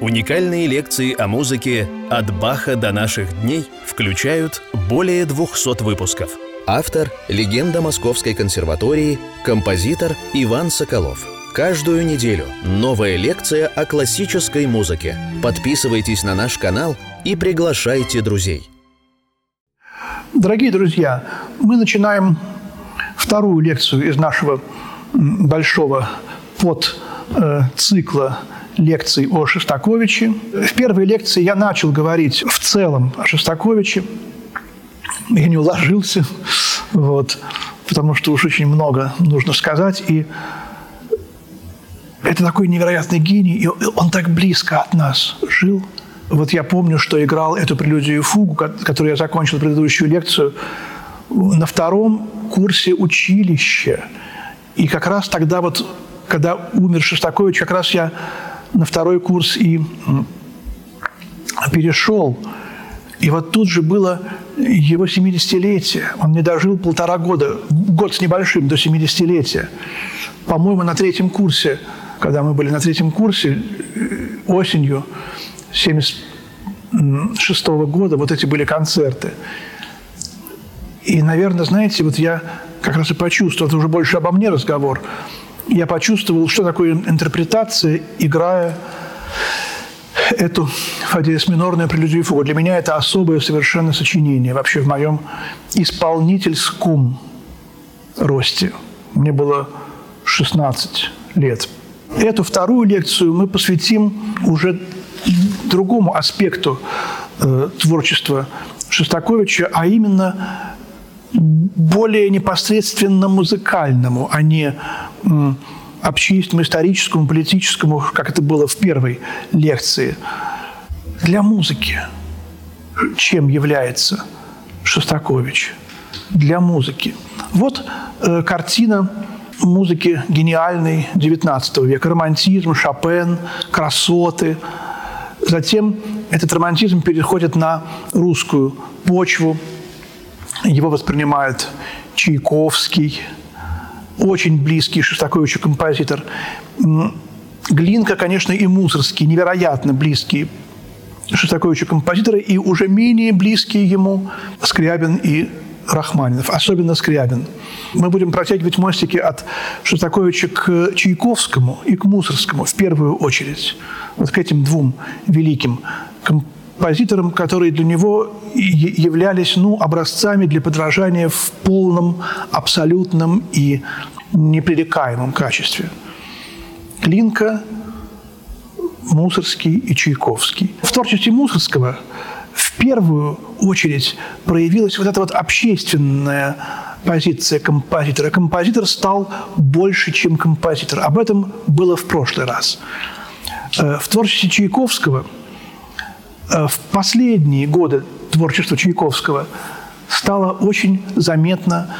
Уникальные лекции о музыке «От Баха до наших дней» включают более 200 выпусков. Автор – легенда Московской консерватории, композитор Иван Соколов. Каждую неделю новая лекция о классической музыке. Подписывайтесь на наш канал и приглашайте друзей. Дорогие друзья, мы начинаем вторую лекцию из нашего большого подцикла лекций о Шостаковиче. В первой лекции я начал говорить в целом о Шостаковиче. Я не уложился, вот, потому что уж очень много нужно сказать. И это такой невероятный гений, и он так близко от нас жил. Вот я помню, что играл эту прелюдию фугу, которую я закончил предыдущую лекцию, на втором курсе училища. И как раз тогда вот, когда умер Шостакович, как раз я на второй курс и перешел. И вот тут же было его 70-летие. Он не дожил полтора года, год с небольшим до 70-летия. По-моему, на третьем курсе, когда мы были на третьем курсе, э, осенью 76 -го года, вот эти были концерты. И, наверное, знаете, вот я как раз и почувствовал, это уже больше обо мне разговор – я почувствовал, что такое интерпретация, играя эту фадеис минорную прелюдию фугу. Для меня это особое совершенно сочинение вообще в моем исполнительском росте. Мне было 16 лет. Эту вторую лекцию мы посвятим уже другому аспекту э, творчества Шостаковича, а именно более непосредственно музыкальному, а не общественному, историческому, политическому, как это было в первой лекции. Для музыки чем является Шостакович? Для музыки. Вот э, картина музыки гениальной XIX века. Романтизм, Шопен, красоты. Затем этот романтизм переходит на русскую почву – его воспринимает Чайковский, очень близкий Шостаковичу композитор. Глинка, конечно, и Мусорский, невероятно близкие Шостаковичу композиторы, и уже менее близкие ему Скрябин и Рахманинов, особенно Скрябин. Мы будем протягивать мостики от Шостаковича к Чайковскому и к Мусорскому в первую очередь. Вот к этим двум великим композиторам композиторам, которые для него являлись ну, образцами для подражания в полном, абсолютном и непререкаемом качестве. Клинка, Мусорский и Чайковский. В творчестве Мусорского в первую очередь проявилась вот эта вот общественная позиция композитора. Композитор стал больше, чем композитор. Об этом было в прошлый раз. Э, в творчестве Чайковского – в последние годы творчества Чайковского стало очень заметно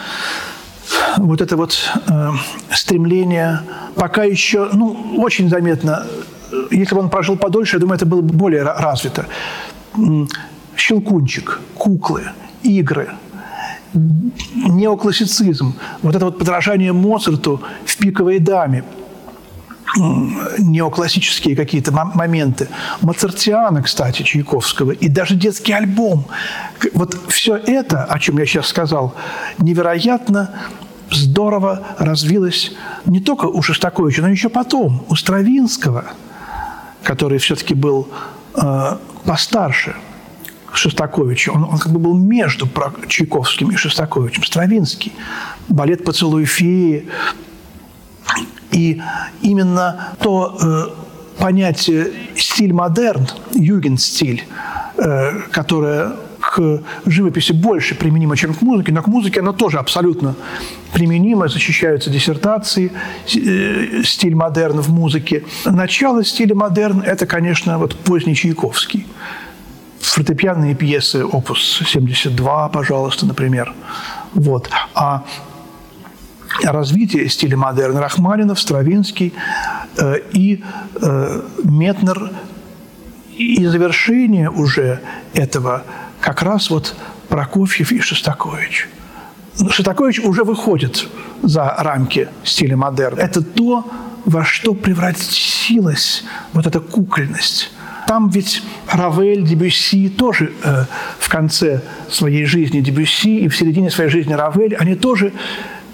вот это вот э, стремление, пока еще, ну, очень заметно, если бы он прожил подольше, я думаю, это было бы более развито. Щелкунчик, куклы, игры, неоклассицизм, вот это вот подражание Моцарту в «Пиковой даме», неоклассические какие-то моменты. Моцартиана, кстати, Чайковского, и даже детский альбом. Вот все это, о чем я сейчас сказал, невероятно здорово развилось не только у Шостаковича, но еще потом, у Стравинского, который все-таки был э, постарше Шостаковича. Он, он как бы был между Чайковским и Шостаковичем. Стравинский. Балет «Поцелуй феи», и именно то э, понятие стиль модерн, югенстиль, э, которое к живописи больше применимо, чем к музыке, но к музыке оно тоже абсолютно применимо, защищаются диссертации, э, стиль модерн в музыке. Начало стиля модерн – это, конечно, вот поздний Чайковский. Фортепианные пьесы, опус 72, пожалуйста, например. Вот. А развитие стиля модерн Рахманинов, Стравинский э, и э, Метнер. И завершение уже этого как раз вот Прокофьев и Шостакович. Шостакович уже выходит за рамки стиля модерн. Это то, во что превратилась вот эта кукольность там ведь Равель, Дебюсси тоже э, в конце своей жизни Дебюсси и в середине своей жизни Равель, они тоже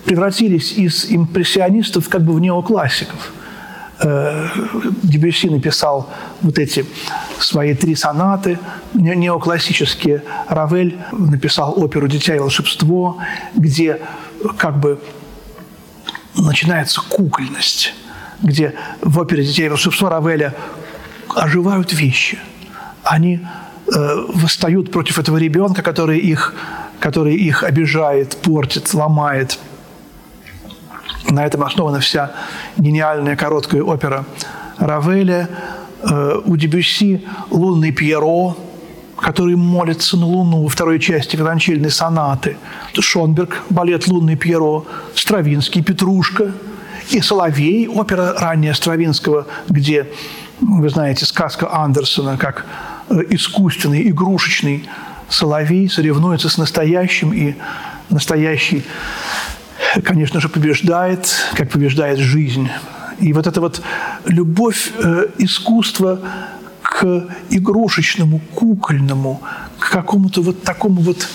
превратились из импрессионистов как бы в неоклассиков. Э, Дебюсси написал вот эти свои три сонаты неоклассические. Равель написал оперу «Дитя и волшебство», где как бы начинается кукольность, где в опере «Дитя и волшебство» Равеля оживают вещи. Они э, восстают против этого ребенка, который их, который их обижает, портит, ломает. На этом основана вся гениальная короткая опера Равеля. Э, у Дебюсси «Лунный Пьеро», который молится на Луну во второй части виолончельной сонаты. Шонберг, балет «Лунный Пьеро», Стравинский, «Петрушка» и «Соловей», опера ранняя Стравинского, где вы знаете, сказка Андерсона, как э, искусственный, игрушечный соловей соревнуется с настоящим, и настоящий, конечно же, побеждает, как побеждает жизнь. И вот эта вот любовь э, искусства к игрушечному, кукольному, к какому-то вот такому вот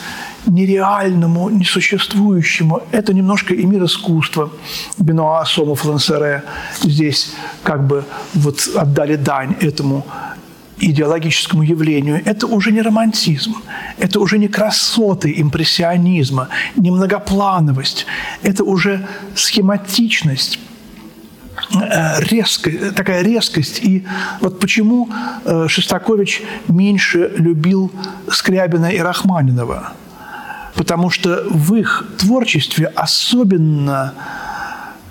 нереальному, несуществующему. Это немножко и мир искусства. Бенуа, Сомов, Лансере здесь как бы вот отдали дань этому идеологическому явлению, это уже не романтизм, это уже не красоты импрессионизма, не многоплановость, это уже схематичность, э, резкая, такая резкость. И вот почему э, Шостакович меньше любил Скрябина и Рахманинова – потому что в их творчестве особенно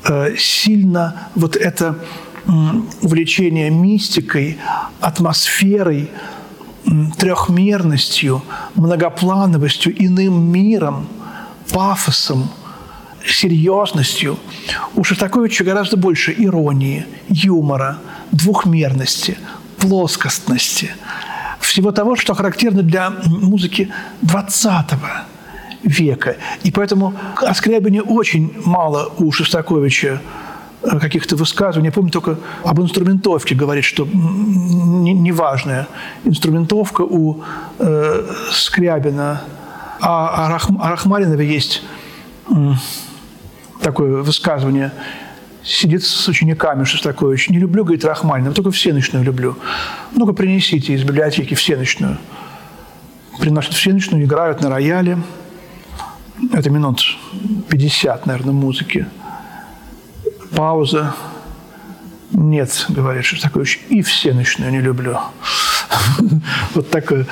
э, сильно вот это увлечение мистикой, атмосферой, трехмерностью, многоплановостью, иным миром, пафосом, серьезностью. У Шостаковича гораздо больше иронии, юмора, двухмерности, плоскостности, всего того, что характерно для музыки 20 века. И поэтому о Скрябине очень мало у Шостаковича каких-то высказываний. Я помню только об инструментовке говорит, что неважная инструментовка у э, Скрябина. А о, Рах, о Рахманинове есть э, такое высказывание. Сидит с учениками Шостакович. Не люблю, говорит, Рахманинова, только всеночную люблю. Ну-ка, принесите из библиотеки всеночную. Приносят всеночную, играют на рояле – это минут 50, наверное, музыки. Пауза. Нет, говорит Шостакович, и все ночные не люблю. Вот такое.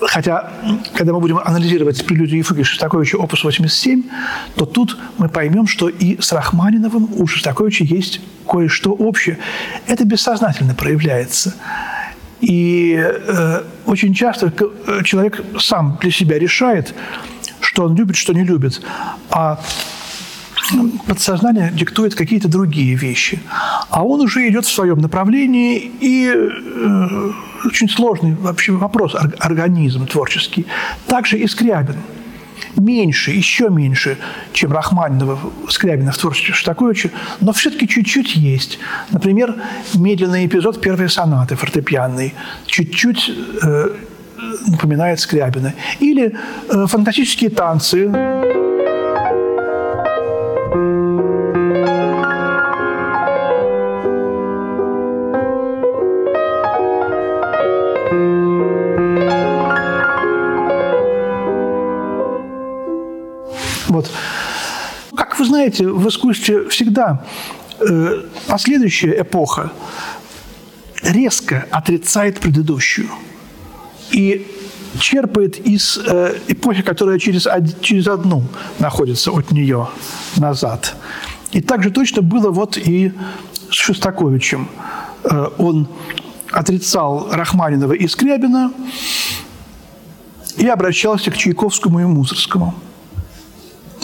Хотя, когда мы будем анализировать прелюдию и фуги Шостаковича опус 87, то тут мы поймем, что и с Рахманиновым у Шостаковича есть кое-что общее. Это бессознательно проявляется. И э, очень часто человек сам для себя решает, что он любит, что не любит. А подсознание диктует какие-то другие вещи. А он уже идет в своем направлении, и э, очень сложный вообще вопрос организм творческий. Также и Скрябин. Меньше, еще меньше, чем Рахманинова, Скрябина в творчестве Шостаковича, но все-таки чуть-чуть есть. Например, медленный эпизод первой сонаты фортепианной. Чуть-чуть э, напоминает Скрябина. Или э, фантастические танцы. Знаете, в искусстве всегда э, последующая эпоха резко отрицает предыдущую и черпает из э, эпохи, которая через, через одну находится от нее назад. И так же точно было вот и с Шостаковичем. Э, он отрицал Рахманинова и Скрябина и обращался к Чайковскому и Мусорскому.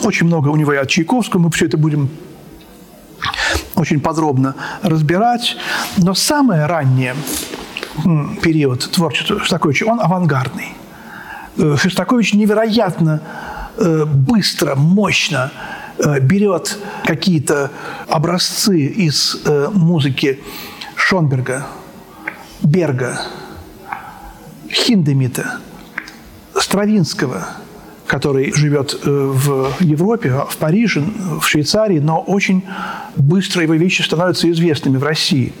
Очень много у него и от Чайковского, мы все это будем очень подробно разбирать. Но самое раннее период творчества Шостаковича, он авангардный. Э, Шостакович невероятно э, быстро, мощно э, берет какие-то образцы из музыки Шонберга, Берга, Хиндемита, Стравинского, который живет э, в Европе, в Париже, в Швейцарии, но очень быстро его вещи становятся известными в России.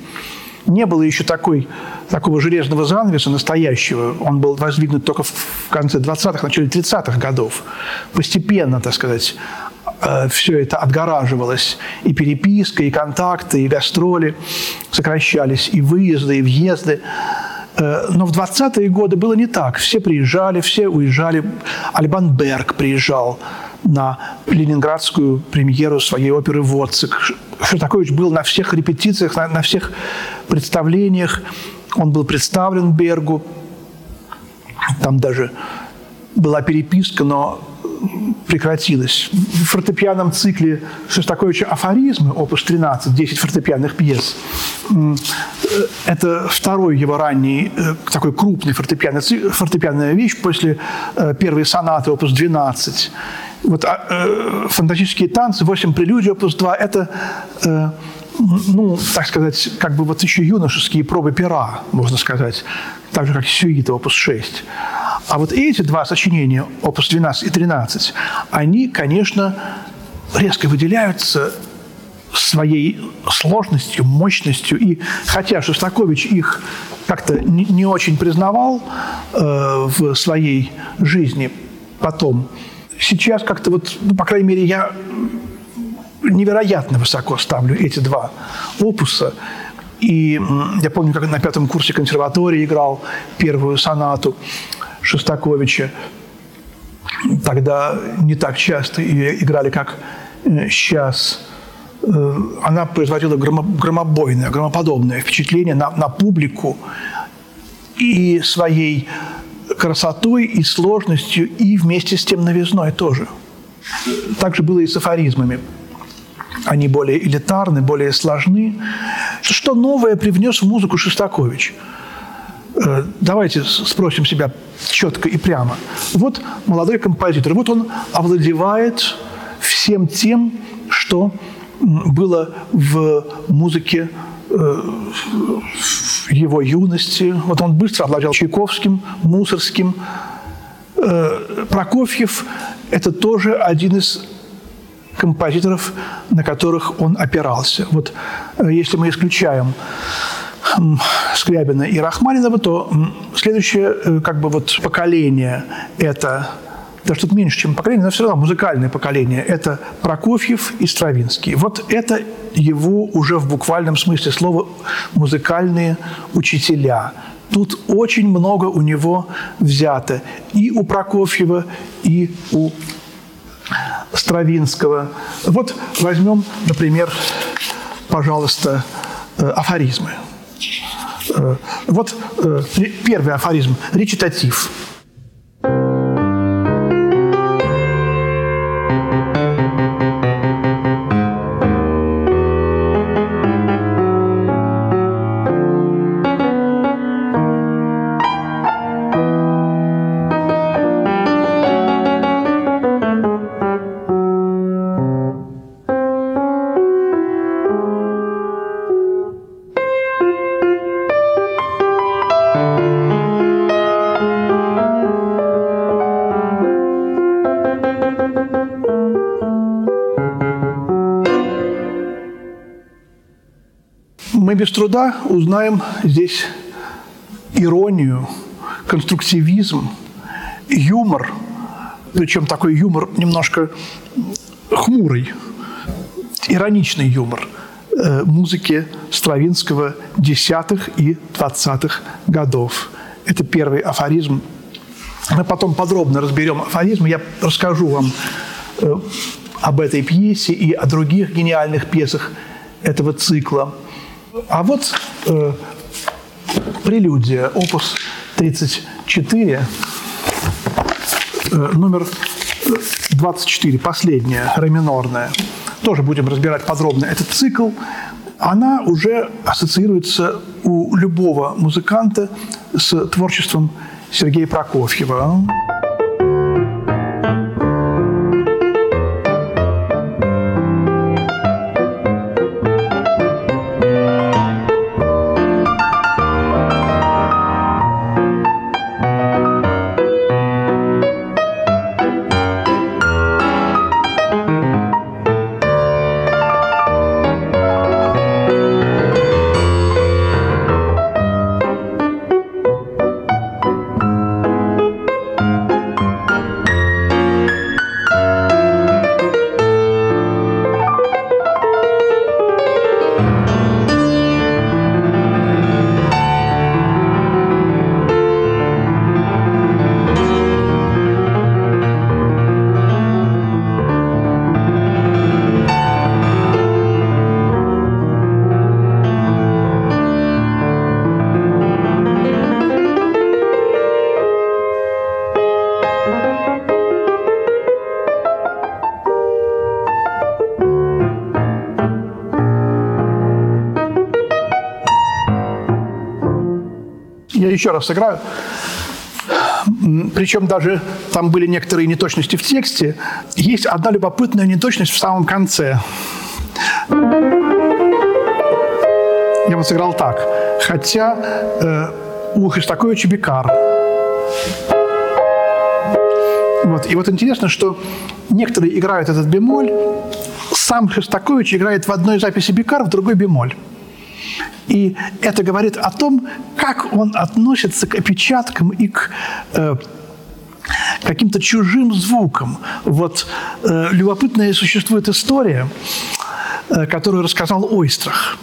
Не было еще такой, такого железного занавеса настоящего. Он был воздвигнут только в конце 20-х, начале 30-х годов. Постепенно, так сказать, э, все это отгораживалось. И переписка, и контакты, и гастроли сокращались, и выезды, и въезды. Э, но в 20-е годы было не так. Все приезжали, все уезжали. Альбан Берг приезжал на ленинградскую премьеру своей оперы «Водцик». Шостакович был на всех репетициях, на, на всех представлениях. Он был представлен Бергу. Там даже была переписка, но прекратилась. В фортепианном цикле Шостаковича «Афоризмы», опус 13, 10 фортепианных пьес, это второй его ранний э, такой крупный фортепианный, фортепианная вещь после э, первой сонаты, опус 12. Вот а, э, фантастические танцы, 8 прелюдий, опус 2 – это ну, так сказать, как бы вот еще юношеские пробы пера, можно сказать, так же, как сюита, опус 6. А вот эти два сочинения, опус 12 и 13, они, конечно, резко выделяются своей сложностью, мощностью. И хотя Шостакович их как-то не, очень признавал э, в своей жизни потом, сейчас как-то вот, ну, по крайней мере, я невероятно высоко ставлю эти два опуса. И я помню, как на пятом курсе консерватории играл первую сонату Шостаковича. Тогда не так часто играли, как сейчас. Э, она производила громобойное, громоподобное впечатление на, на публику и своей красотой, и сложностью, и вместе с тем новизной тоже. Так же было и с афоризмами они более элитарны, более сложны. Что новое привнес в музыку Шостакович? Э, давайте спросим себя четко и прямо. Вот молодой композитор, вот он овладевает всем тем, что было в музыке э, его юности. Вот он быстро овладел Чайковским, Мусорским. Э, Прокофьев – это тоже один из композиторов, на которых он опирался. Вот если мы исключаем Скрябина и Рахманинова, то следующее э, как бы вот поколение – это даже тут меньше, чем поколение, но все равно музыкальное поколение – это Прокофьев и Стравинский. Вот это его уже в буквальном смысле слова музыкальные учителя. Тут очень много у него взято и у Прокофьева, и у Стравинского. Вот возьмем, например, пожалуйста, э, афоризмы. Э, вот э, первый афоризм – речитатив – мы без труда узнаем здесь иронию, конструктивизм, юмор, причем такой юмор немножко хмурый, ироничный юмор э, музыки Стравинского десятых и двадцатых годов. Это первый афоризм. Мы потом подробно разберем афоризм. Я расскажу вам э, об этой пьесе и о других гениальных пьесах этого цикла. А вот э, прелюдия, опус 34, э, номер 24, последняя, ре минорная. Тоже будем разбирать подробно этот цикл. Она уже ассоциируется у любого музыканта с творчеством Сергея Прокофьева. Еще раз сыграю. Причем даже там были некоторые неточности в тексте. Есть одна любопытная неточность в самом конце. Я вот сыграл так. Хотя э, у Христаковича Бекар. Вот. И вот интересно, что некоторые играют этот бемоль, сам Шостакович играет в одной записи Бекар, в другой бемоль. И это говорит о том, как он относится к опечаткам и к э, каким-то чужим звукам. Вот э, любопытная существует история, э, которую рассказал Ойстрах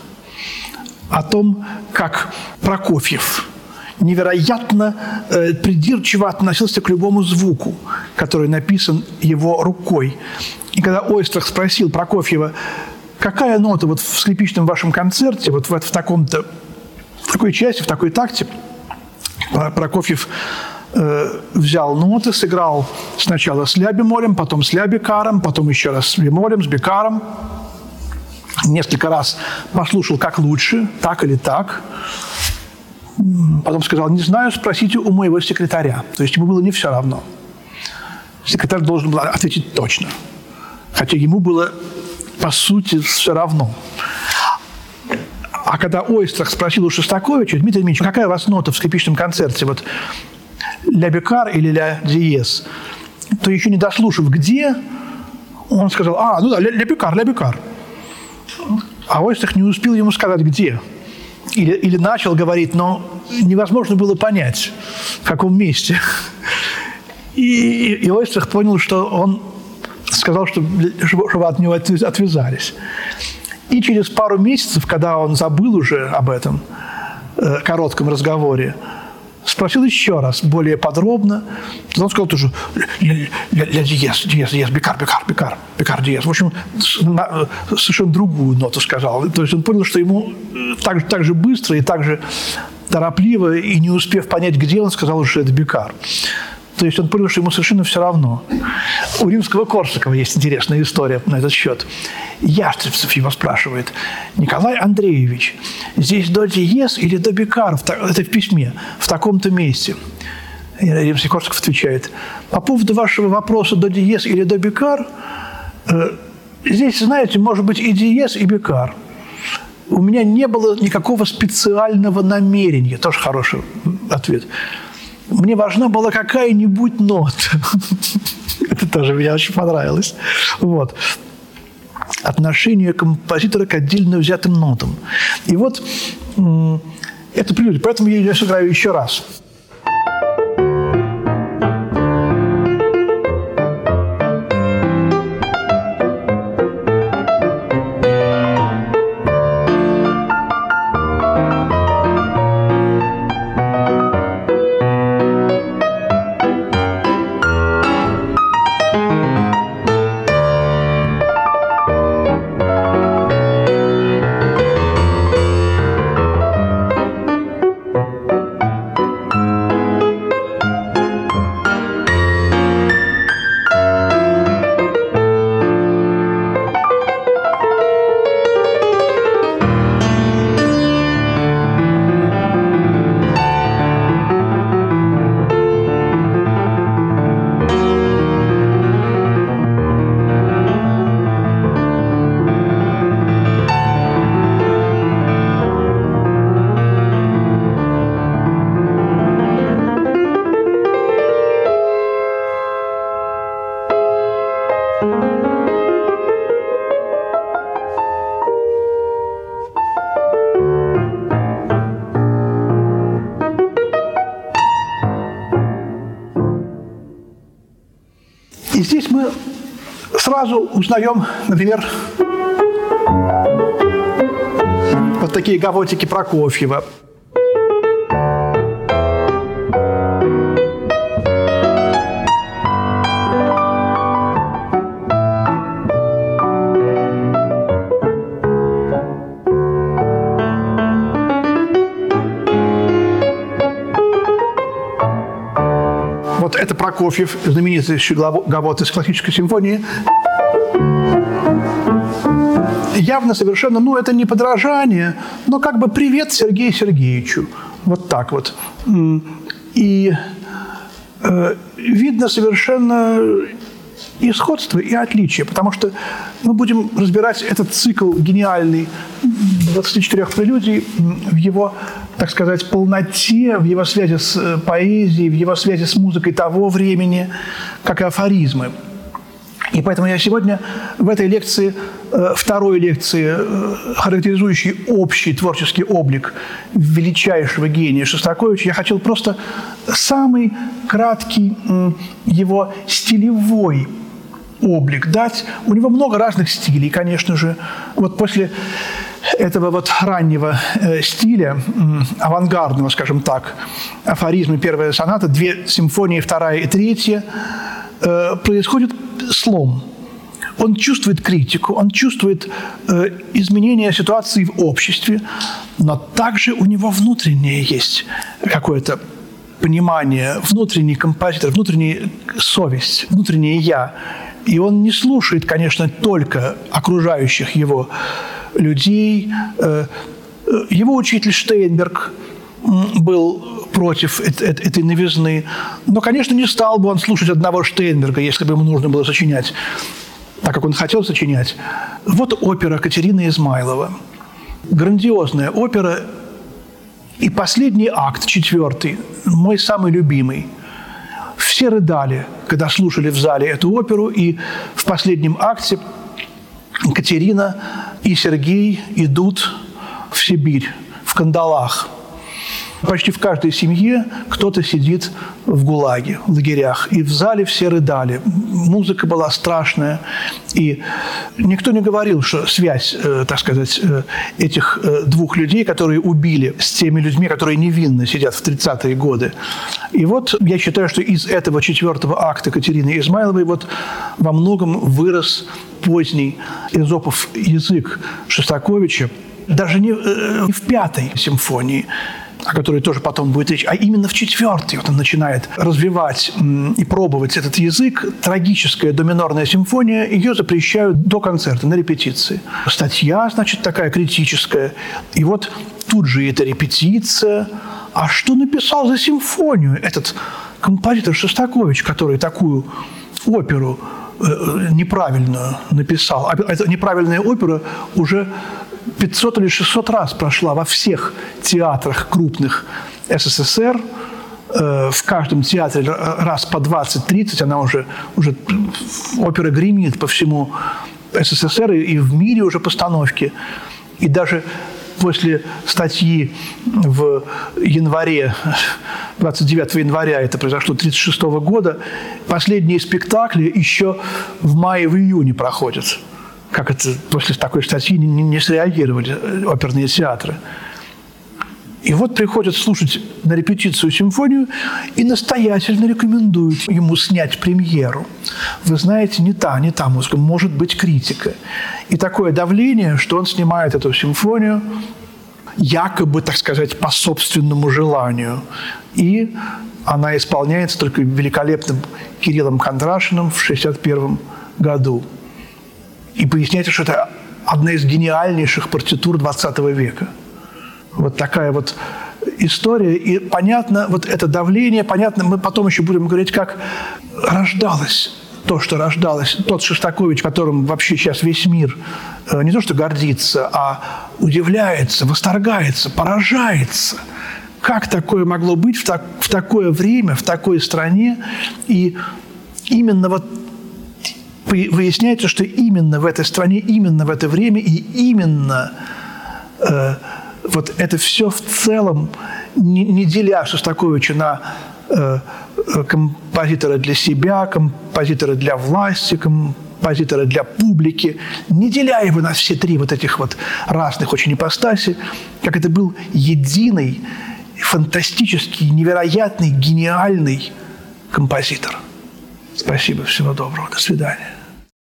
о том, как Прокофьев невероятно э, придирчиво относился к любому звуку, который написан его рукой. И когда Ойстрах спросил Прокофьева, какая нота вот в скрипичном вашем концерте, вот в, в таком-то, в такой части, в такой такте, Прокофьев э, взял ноты, сыграл сначала с ля бемолем, потом с ля бекаром, потом еще раз с бемолем, с бекаром. Несколько раз послушал, как лучше, так или так. Потом сказал, не знаю, спросите у моего секретаря. То есть ему было не все равно. Секретарь должен был ответить точно. Хотя ему было, по сути, все равно. А когда Ойстрах спросил у Шостаковича, Дмитрий Дмитриевич, какая у вас нота в скрипичном концерте? Вот ля бекар или ля диез? То еще не дослушав, где, он сказал, а, ну да, ля, ля бекар, ля бекар. А Ойстрах не успел ему сказать, где. Или, или начал говорить, но невозможно было понять, в каком месте. И, и, и Ойстрах понял, что он сказал, что, чтобы от него отвязались. И через пару месяцев, когда он забыл уже об этом э, коротком разговоре, спросил еще раз, более подробно. Он сказал тоже ля диез, диез, диез, бикар, бикар, бикар, бикар, диез. В общем, совершенно другую ноту сказал. То есть он понял, что ему так, так же быстро и так же торопливо, и не успев понять, где он, сказал, что это бикар. То есть он понял, что ему совершенно все равно. У римского Корсакова есть интересная история на этот счет. Ястребцев его спрашивает, Николай Андреевич, здесь до диез или до бикар? Это в письме, в таком-то месте. И римский Корсаков отвечает, по поводу вашего вопроса до диез или до бикар, э, здесь, знаете, может быть и диез, и бикар. У меня не было никакого специального намерения. Тоже хороший ответ мне важна была какая-нибудь нота. Это тоже мне очень понравилось. Вот. Отношение композитора к отдельно взятым нотам. И вот это прелюдия. Поэтому я ее сыграю еще раз. Сразу узнаем, например, вот такие гавотики Прокофьева. Вот это Прокофьев, знаменитый гавот из классической симфонии явно совершенно, ну, это не подражание, но как бы привет Сергею Сергеевичу. Вот так вот. И э, видно совершенно и сходство, и отличие, потому что мы будем разбирать этот цикл гениальный 24 прелюдий в его, так сказать, полноте, в его связи с э, поэзией, в его связи с музыкой того времени, как и афоризмы. И поэтому я сегодня в этой лекции, э, второй лекции, э, характеризующей общий творческий облик величайшего гения Шостаковича, я хотел просто самый краткий его стилевой облик дать. У него много разных стилей, конечно же. Вот после этого вот раннего э, стиля, авангардного, скажем так, афоризмы первая соната, две симфонии, вторая и третья, происходит слом. Он чувствует критику, он чувствует э, изменение ситуации в обществе, но также у него внутреннее есть какое-то понимание, внутренний композитор, внутренняя совесть, внутреннее «я». И он не слушает, конечно, только окружающих его людей. Э, э, его учитель Штейнберг был против этой новизны. Но, конечно, не стал бы он слушать одного Штейнберга, если бы ему нужно было сочинять так, как он хотел сочинять. Вот опера Катерины Измайлова. Грандиозная опера. И последний акт, четвертый, мой самый любимый. Все рыдали, когда слушали в зале эту оперу, и в последнем акте Катерина и Сергей идут в Сибирь, в кандалах. Почти в каждой семье кто-то сидит в ГУЛАГе, в лагерях. И в зале все рыдали. Музыка была страшная. И никто не говорил, что связь, э, так сказать, э, этих э, двух людей, которые убили, с теми людьми, которые невинно сидят в 30-е годы. И вот я считаю, что из этого четвертого акта Катерины Измайловой вот во многом вырос поздний Эзопов язык Шостаковича, даже не, не в пятой симфонии, о которой тоже потом будет речь, а именно в четвертой вот он начинает развивать и пробовать этот язык. Трагическая доминорная симфония, ее запрещают до концерта, на репетиции. Статья, значит, такая критическая. И вот тут же эта репетиция. А что написал за симфонию этот композитор Шостакович, который такую оперу э, неправильную написал. А эта неправильная опера уже 500 или 600 раз прошла во всех театрах крупных СССР, э, в каждом театре раз по 20-30, она уже, уже опера гремит по всему СССР и в мире уже постановки. И даже после статьи в январе, 29 января, это произошло 1936 года, последние спектакли еще в мае, в июне проходят как это после такой статьи не, не среагировали э, оперные театры. И вот приходят слушать на репетицию симфонию и настоятельно рекомендуют ему снять премьеру. Вы знаете, не та, не та музыка, может быть критика. И такое давление, что он снимает эту симфонию якобы, так сказать, по собственному желанию. И она исполняется только великолепным Кириллом Кондрашиным в 1961 году. И поясняется, что это одна из гениальнейших партитур 20 века. Вот такая вот история. И понятно, вот это давление, понятно, мы потом еще будем говорить, как рождалось то, что рождалось, тот Шостакович, которым вообще сейчас весь мир э, не то что гордится, а удивляется, восторгается, поражается. Как такое могло быть в, так, в такое время, в такой стране? И именно вот выясняется, что именно в этой стране, именно в это время и именно э, вот это все в целом, не, не деля Шостаковича на э, э, композитора для себя, композитора для власти, композитора для публики, не деля его на все три вот этих вот разных очень ипостаси, как это был единый, фантастический, невероятный, гениальный композитор. Спасибо, всего доброго, до свидания.